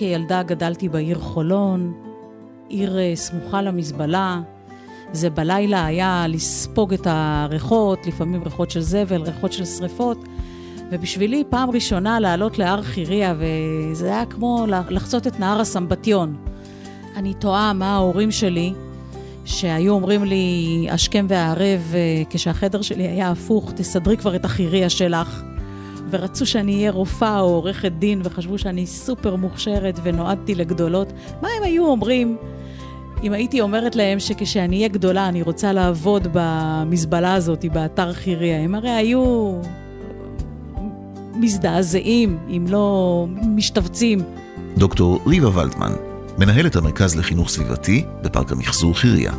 כילדה גדלתי בעיר חולון, עיר אה, סמוכה למזבלה. זה בלילה היה לספוג את הריחות, לפעמים ריחות של זבל, ריחות של שריפות. ובשבילי פעם ראשונה לעלות להר חיריה, וזה היה כמו לחצות את נהר הסמבטיון. אני תוהה מה ההורים שלי, שהיו אומרים לי השכם והערב, אה, כשהחדר שלי היה הפוך, תסדרי כבר את החיריה שלך. ורצו שאני אהיה רופאה או עורכת דין, וחשבו שאני סופר מוכשרת ונועדתי לגדולות. מה הם היו אומרים אם הייתי אומרת להם שכשאני אהיה גדולה אני רוצה לעבוד במזבלה הזאת, באתר חיריה? הם הרי היו מזדעזעים, אם לא משתבצים. דוקטור ריבה ולדמן, מנהלת המרכז לחינוך סביבתי בפארק המחזור חיריה.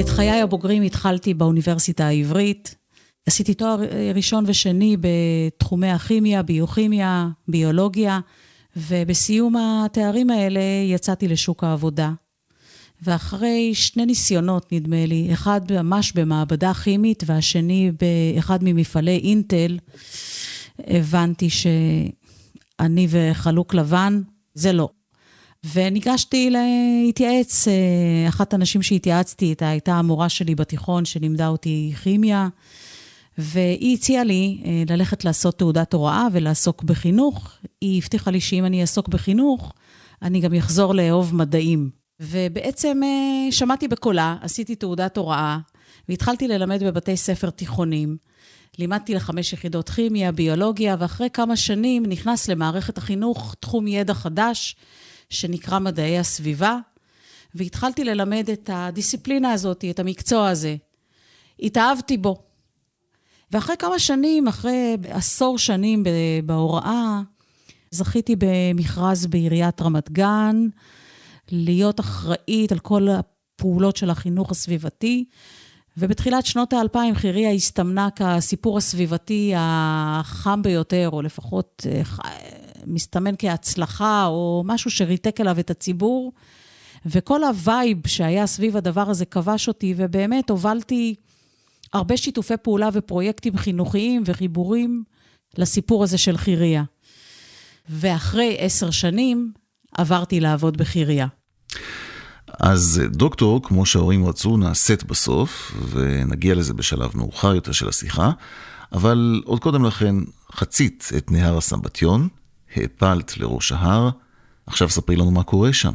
את חיי הבוגרים התחלתי באוניברסיטה העברית. עשיתי תואר ראשון ושני בתחומי הכימיה, ביוכימיה, ביולוגיה, ובסיום התארים האלה יצאתי לשוק העבודה. ואחרי שני ניסיונות, נדמה לי, אחד ממש במעבדה כימית והשני באחד ממפעלי אינטל, הבנתי שאני וחלוק לבן, זה לא. וניגשתי להתייעץ, אה, אחת הנשים שהתייעצתי איתה הייתה המורה שלי בתיכון שלימדה אותי כימיה, והיא הציעה לי אה, ללכת לעשות תעודת הוראה ולעסוק בחינוך. היא הבטיחה לי שאם אני אעסוק בחינוך, אני גם אחזור לאהוב מדעים. ובעצם אה, שמעתי בקולה, עשיתי תעודת הוראה, והתחלתי ללמד בבתי ספר תיכונים. לימדתי לחמש יחידות כימיה, ביולוגיה, ואחרי כמה שנים נכנס למערכת החינוך תחום ידע חדש, שנקרא מדעי הסביבה, והתחלתי ללמד את הדיסציפלינה הזאת, את המקצוע הזה. התאהבתי בו. ואחרי כמה שנים, אחרי עשור שנים בהוראה, זכיתי במכרז בעיריית רמת גן, להיות אחראית על כל הפעולות של החינוך הסביבתי. ובתחילת שנות האלפיים חיריה הסתמנה כסיפור הסביבתי החם ביותר, או לפחות אה, מסתמן כהצלחה, או משהו שריתק אליו את הציבור. וכל הווייב שהיה סביב הדבר הזה כבש אותי, ובאמת הובלתי הרבה שיתופי פעולה ופרויקטים חינוכיים וחיבורים לסיפור הזה של חיריה. ואחרי עשר שנים עברתי לעבוד בחיריה. אז דוקטור, כמו שההורים רצו, נעשית בסוף, ונגיע לזה בשלב מאוחר יותר של השיחה, אבל עוד קודם לכן חצית את נהר הסמבטיון, העפלת לראש ההר, עכשיו ספרי לנו מה קורה שם.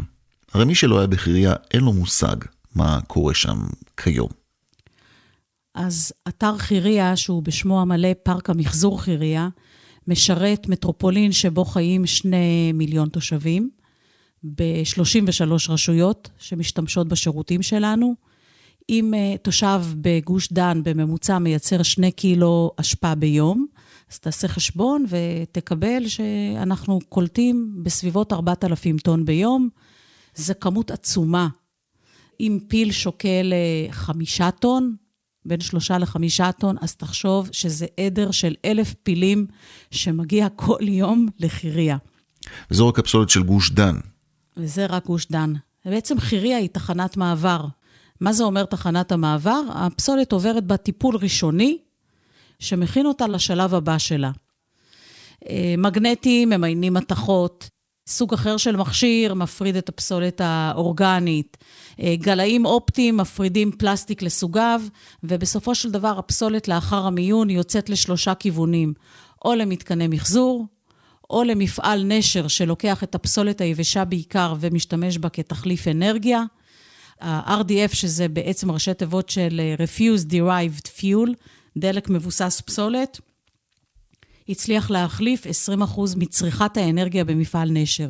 הרי מי שלא היה בחירייה, אין לו מושג מה קורה שם כיום. אז אתר חירייה, שהוא בשמו המלא פארק המחזור חירייה, משרת מטרופולין שבו חיים שני מיליון תושבים. ב-33 רשויות שמשתמשות בשירותים שלנו. אם uh, תושב בגוש דן בממוצע מייצר שני קילו אשפה ביום, אז תעשה חשבון ותקבל שאנחנו קולטים בסביבות 4,000 טון ביום. זו כמות עצומה. אם פיל שוקל uh, חמישה טון, בין שלושה לחמישה טון, אז תחשוב שזה עדר של אלף פילים שמגיע כל יום לחירייה. וזו רק הפסולת של גוש דן. וזה רק גוש דן. בעצם חירייה היא תחנת מעבר. מה זה אומר תחנת המעבר? הפסולת עוברת בה טיפול ראשוני, שמכין אותה לשלב הבא שלה. אה, מגנטים ממיינים מתכות, סוג אחר של מכשיר מפריד את הפסולת האורגנית, אה, גלאים אופטיים מפרידים פלסטיק לסוגיו, ובסופו של דבר הפסולת לאחר המיון יוצאת לשלושה כיוונים, או למתקני מחזור, או למפעל נשר שלוקח את הפסולת היבשה בעיקר ומשתמש בה כתחליף אנרגיה. ה-RDF, שזה בעצם ראשי תיבות של אה, Refuse Derived Fuel, דלק מבוסס פסולת, הצליח להחליף 20% מצריכת האנרגיה במפעל נשר.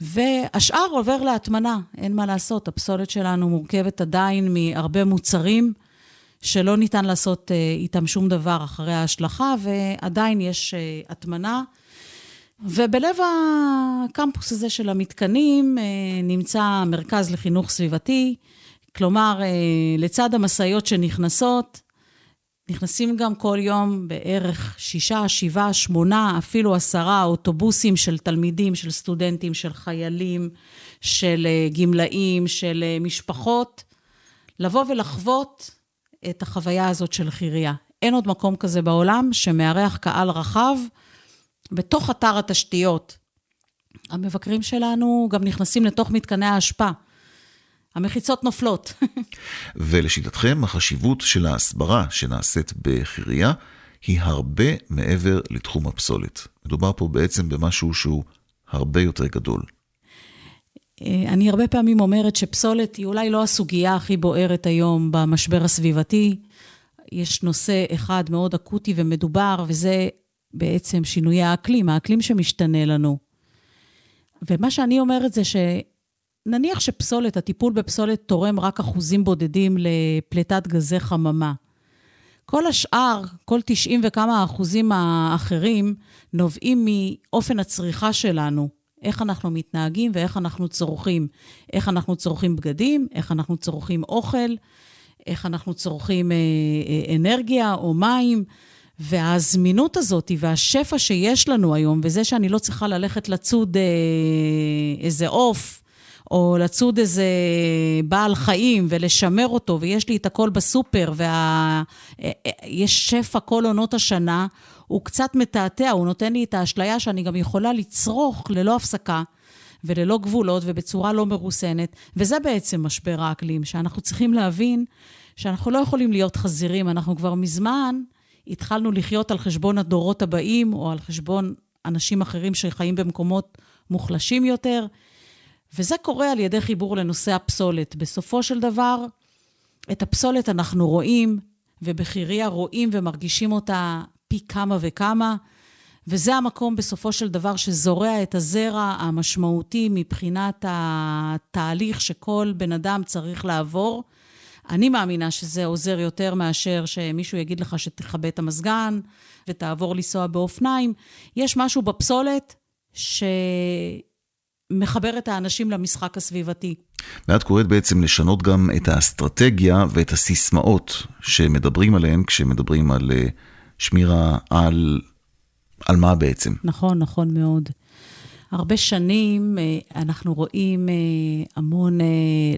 והשאר עובר להטמנה, אין מה לעשות, הפסולת שלנו מורכבת עדיין מהרבה מוצרים שלא ניתן לעשות אה, איתם שום דבר אחרי ההשלכה, ועדיין יש אה, הטמנה. ובלב הקמפוס הזה של המתקנים אה, נמצא מרכז לחינוך סביבתי, כלומר, לצד המשאיות שנכנסות, נכנסים גם כל יום בערך שישה, שבעה, שמונה, אפילו עשרה אוטובוסים של תלמידים, של סטודנטים, של חיילים, של אה, גמלאים, של משפחות, לבוא ולחוות את החוויה הזאת של חירייה. אין עוד מקום כזה בעולם שמארח קהל רחב בתוך אתר התשתיות. המבקרים שלנו גם נכנסים לתוך מתקני האשפה. המחיצות נופלות. ולשיטתכם, החשיבות של ההסברה שנעשית בחירייה היא הרבה מעבר לתחום הפסולת. מדובר פה בעצם במשהו שהוא הרבה יותר גדול. אה, אני הרבה פעמים אומרת שפסולת היא אולי לא הסוגיה הכי בוערת היום במשבר הסביבתי. יש נושא אחד מאוד אקוטי ומדובר, וזה בעצם שינויי האקלים, האקלים שמשתנה לנו. ומה שאני אומרת זה שנניח שפסולת, הטיפול בפסולת תורם רק אחוזים בודדים לפליטת גזי חממה. כל השאר, כל 90 וכמה האחוזים האחרים, נובעים מאופן הצריכה שלנו. איך אנחנו מתנהגים ואיך אנחנו צורכים. איך אנחנו צורכים בגדים, איך אנחנו צורכים אוכל, איך אנחנו צורכים אה, אה, אנרגיה או מים. והזמינות הזאת והשפע שיש לנו היום, וזה שאני לא צריכה ללכת לצוד אה, איזה עוף, או לצוד איזה בעל חיים ולשמר אותו, ויש לי את הכל בסופר, ויש וה... שפע כל עונות השנה, הוא קצת מתעתע, הוא נותן לי את האשליה שאני גם יכולה לצרוך ללא הפסקה. וללא גבולות ובצורה לא מרוסנת, וזה בעצם משבר האקלים, שאנחנו צריכים להבין שאנחנו לא יכולים להיות חזירים, אנחנו כבר מזמן התחלנו לחיות על חשבון הדורות הבאים, או על חשבון אנשים אחרים שחיים במקומות מוחלשים יותר, וזה קורה על ידי חיבור לנושא הפסולת. בסופו של דבר, את הפסולת אנחנו רואים, ובחירייה רואים ומרגישים אותה פי כמה וכמה, וזה המקום בסופו של דבר שזורע את הזרע המשמעותי מבחינת התהליך שכל בן אדם צריך לעבור. אני מאמינה שזה עוזר יותר מאשר שמישהו יגיד לך שתכבה את המזגן ותעבור לנסוע באופניים. יש משהו בפסולת שמחבר את האנשים למשחק הסביבתי. ואת קוראת בעצם לשנות גם את האסטרטגיה ואת הסיסמאות שמדברים עליהן כשמדברים על אה, שמירה על, על מה בעצם. נכון, נכון מאוד. הרבה שנים אה, אנחנו רואים אה, המון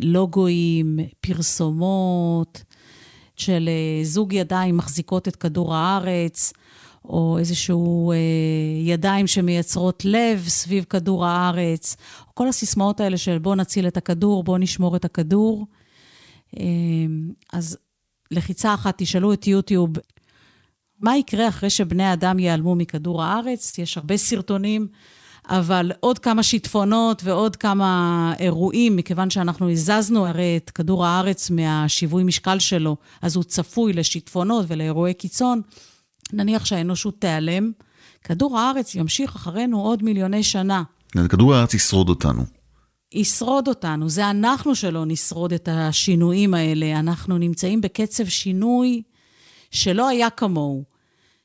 לוגויים, פרסומות של זוג ידיים מחזיקות את כדור הארץ, או איזשהו ידיים שמייצרות לב סביב כדור הארץ. כל הסיסמאות האלה של בוא נציל את הכדור, בוא נשמור את הכדור. אז לחיצה אחת, תשאלו את יוטיוב, מה יקרה אחרי שבני אדם ייעלמו מכדור הארץ? יש הרבה סרטונים אבל עוד כמה שיטפונות ועוד כמה אירועים, מכיוון שאנחנו הזזנו הרי את כדור הארץ מהשיווי משקל שלו, אז הוא צפוי לשיטפונות ולאירועי קיצון, נניח שהאנושות תיעלם, כדור הארץ ימשיך אחרינו עוד מיליוני שנה. כדור הארץ ישרוד אותנו. ישרוד אותנו, זה אנחנו שלא נשרוד את השינויים האלה. אנחנו נמצאים בקצב שינוי שלא היה כמוהו.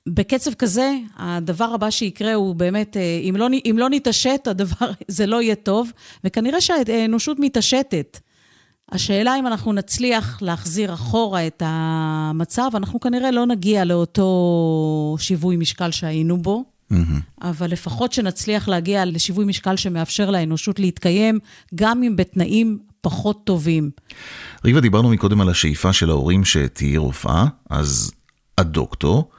בקצב כזה, הדבר הבא שיקרה הוא באמת, אה, אם לא, אם לא נתעשת, הדבר, זה לא יהיה טוב, וכנראה שהאנושות מתעשתת. השאלה אם אנחנו נצליח להחזיר אחורה את המצב, אנחנו כנראה לא נגיע לאותו שיווי משקל שהיינו בו, mm-hmm. אבל לפחות שנצליח להגיע לשיווי משקל שמאפשר לאנושות להתקיים, גם אם בתנאים פחות טובים. ריבה, דיברנו מקודם על השאיפה של ההורים שתהיי רופאה, אז את דוקטור.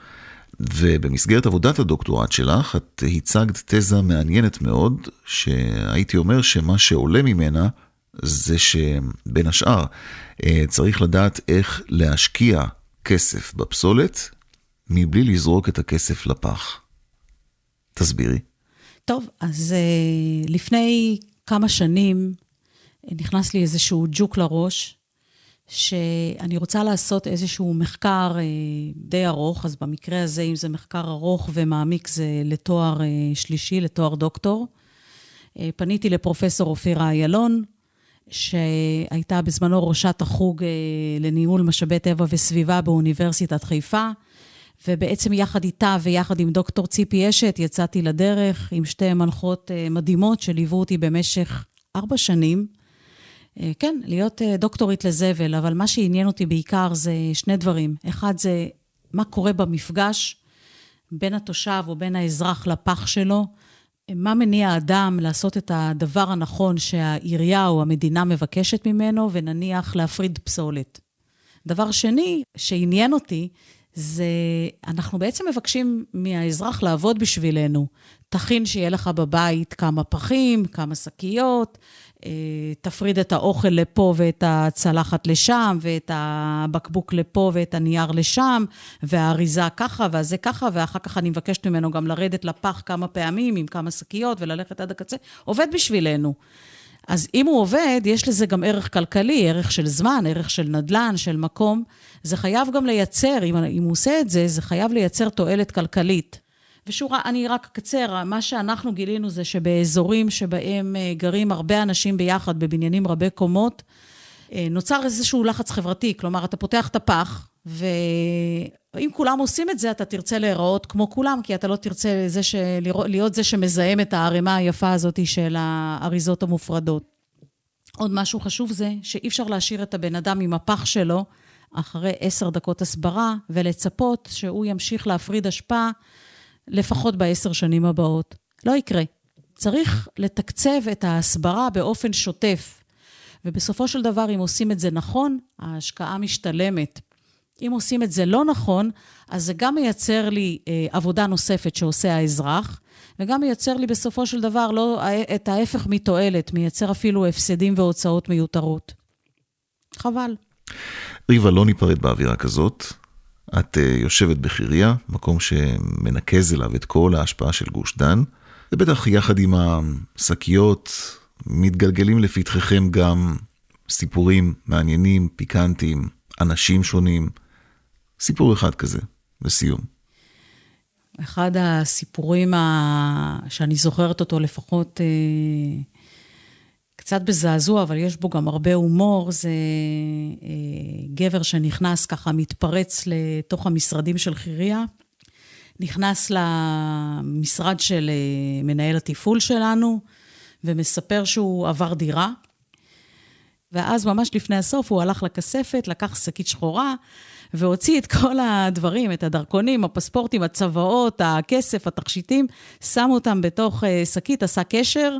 ובמסגרת עבודת הדוקטורט שלך, את הצגת תזה מעניינת מאוד, שהייתי אומר שמה שעולה ממנה זה שבין השאר אה, צריך לדעת איך להשקיע כסף בפסולת מבלי לזרוק את הכסף לפח. תסבירי. טוב, אז אה, לפני כמה שנים נכנס לי איזשהו ג'וק לראש, שאני רוצה לעשות איזשהו מחקר אה, די ארוך, אז במקרה הזה, אם זה מחקר ארוך ומעמיק, זה לתואר אה, שלישי, לתואר דוקטור. אה, פניתי לפרופסור אופירה איילון, שהייתה בזמנו ראשת החוג לניהול משאבי טבע וסביבה באוניברסיטת חיפה, ובעצם יחד איתה ויחד עם דוקטור ציפי אשת יצאתי לדרך עם שתי מנחות מדהימות שליוו אותי במשך ארבע שנים. אה, כן, להיות אה, דוקטורית לזבל, אבל מה שעניין אותי בעיקר זה שני דברים. אחד זה מה קורה במפגש בין התושב או בין האזרח לפח שלו, מה מניע האדם לעשות את הדבר הנכון שהעירייה או המדינה מבקשת ממנו, ונניח להפריד פסולת. דבר שני שעניין אותי, זה, אנחנו בעצם מבקשים מהאזרח לעבוד בשבילנו. תכין שיהיה לך בבית כמה פחים, כמה שקיות, תפריד את האוכל לפה ואת הצלחת לשם, ואת הבקבוק לפה ואת הנייר לשם, והאריזה ככה והזה ככה, ואחר כך אני מבקשת ממנו גם לרדת לפח כמה פעמים עם כמה שקיות וללכת עד הקצה. עובד בשבילנו. אז אם הוא עובד, יש לזה גם ערך כלכלי, ערך של זמן, ערך של נדל"ן, של מקום. זה חייב גם לייצר, אם, אם הוא עושה את זה, זה חייב לייצר תועלת כלכלית. ושורה, אני רק אקצר, מה שאנחנו גילינו זה שבאזורים שבהם אה, גרים הרבה אנשים ביחד, בבניינים רבי קומות, אה, נוצר איזשהו לחץ חברתי. כלומר, אתה פותח את הפח, ואם כולם עושים את זה, אתה תרצה להיראות כמו כולם, כי אתה לא תרצה זה ש... להיות זה שמזהם את הערימה היפה הזאת של האריזות המופרדות. עוד משהו חשוב זה שאי אפשר להשאיר את הבן אדם עם הפח שלו אחרי עשר דקות הסברה, ולצפות שהוא ימשיך להפריד אשפה לפחות בעשר שנים הבאות. לא יקרה. צריך לתקצב את ההסברה באופן שוטף. ובסופו של דבר, אם עושים את זה נכון, ההשקעה משתלמת. אם עושים את זה לא נכון, אז זה גם מייצר לי אה, עבודה נוספת שעושה האזרח, וגם מייצר לי בסופו של דבר לא, את ההפך מתועלת, מייצר אפילו הפסדים והוצאות מיותרות. חבל. ריבה, לא ניפרד באווירה כזאת. את uh, יושבת בחיריה, מקום שמנקז אליו את כל ההשפעה של גוש דן, ובטח יחד עם השקיות מתגלגלים לפתחכם גם סיפורים מעניינים, פיקנטיים, אנשים שונים. סיפור אחד כזה, לסיום. אחד הסיפורים ה... שאני זוכרת אותו לפחות אה, קצת בזעזוע, אבל יש בו גם הרבה הומור, זה אה, גבר שנכנס ככה, מתפרץ לתוך המשרדים של חיריה. נכנס למשרד של אה, מנהל התפעול שלנו, ומספר שהוא עבר דירה. ואז ממש לפני הסוף הוא הלך לכספת, לקח שקית שחורה, והוציא את כל הדברים, את הדרכונים, הפספורטים, הצוואות, הכסף, התכשיטים, שם אותם בתוך אה, שקית, עשה קשר,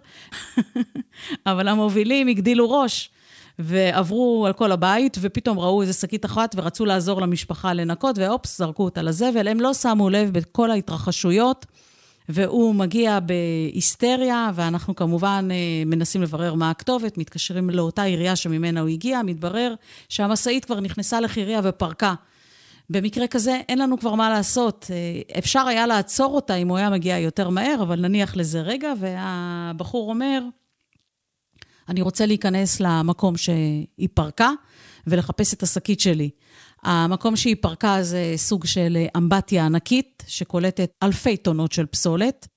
אבל המובילים הגדילו ראש. ועברו על כל הבית, ופתאום ראו איזה שקית אחת ורצו לעזור למשפחה לנקות, ואופס, זרקו אותה לזבל. הם לא שמו לב בכל ההתרחשויות. והוא מגיע בהיסטריה, ואנחנו כמובן אה, מנסים לברר מה הכתובת, מתקשרים לאותה עירייה שממנה הוא הגיע, מתברר שהמשאית כבר נכנסה לחירייה ופרקה. במקרה כזה אין לנו כבר מה לעשות. אה, אפשר היה לעצור אותה אם הוא היה מגיע יותר מהר, אבל נניח לזה רגע, והבחור אומר, אני רוצה להיכנס למקום שהיא פרקה ולחפש את השקית שלי. המקום שהיא פרקה זה סוג של אמבטיה ענקית, שקולטת אלפי טונות של פסולת,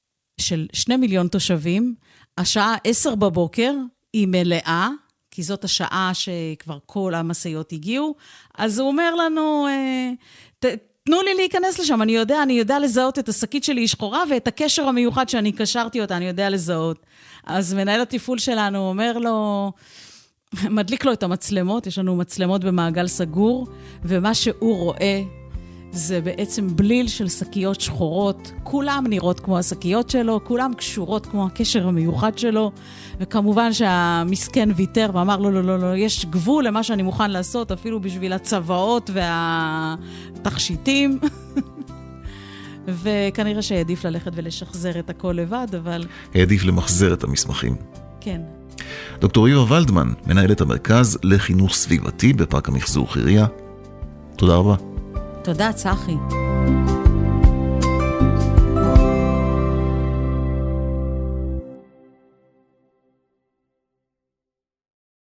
של שני מיליון תושבים. השעה עשר בבוקר, היא מלאה, כי זאת השעה שכבר כל המשאיות הגיעו. אז הוא אומר לנו, אה, ת, תנו לי להיכנס לשם, אני יודע, אני יודע לזהות את השקית שלי היא שחורה, ואת הקשר המיוחד שאני קשרתי אותה, אני יודע לזהות. אז מנהל התפעול שלנו אומר לו, מדליק לו את המצלמות, יש לנו מצלמות במעגל סגור, ומה שהוא רואה זה בעצם בליל של שקיות שחורות. כולם נראות כמו השקיות שלו, כולם קשורות כמו הקשר המיוחד שלו, וכמובן שהמסכן ויתר ואמר, לא, לא, לא, לא, יש גבול למה שאני מוכן לעשות, אפילו בשביל הצוואות והתכשיטים. וכנראה שהעדיף ללכת ולשחזר את הכל לבד, אבל... העדיף למחזר את המסמכים. כן. דוקטור יובה ולדמן, מנהלת המרכז לחינוך סביבתי בפארק המחזור חירייה. תודה רבה. תודה, צחי.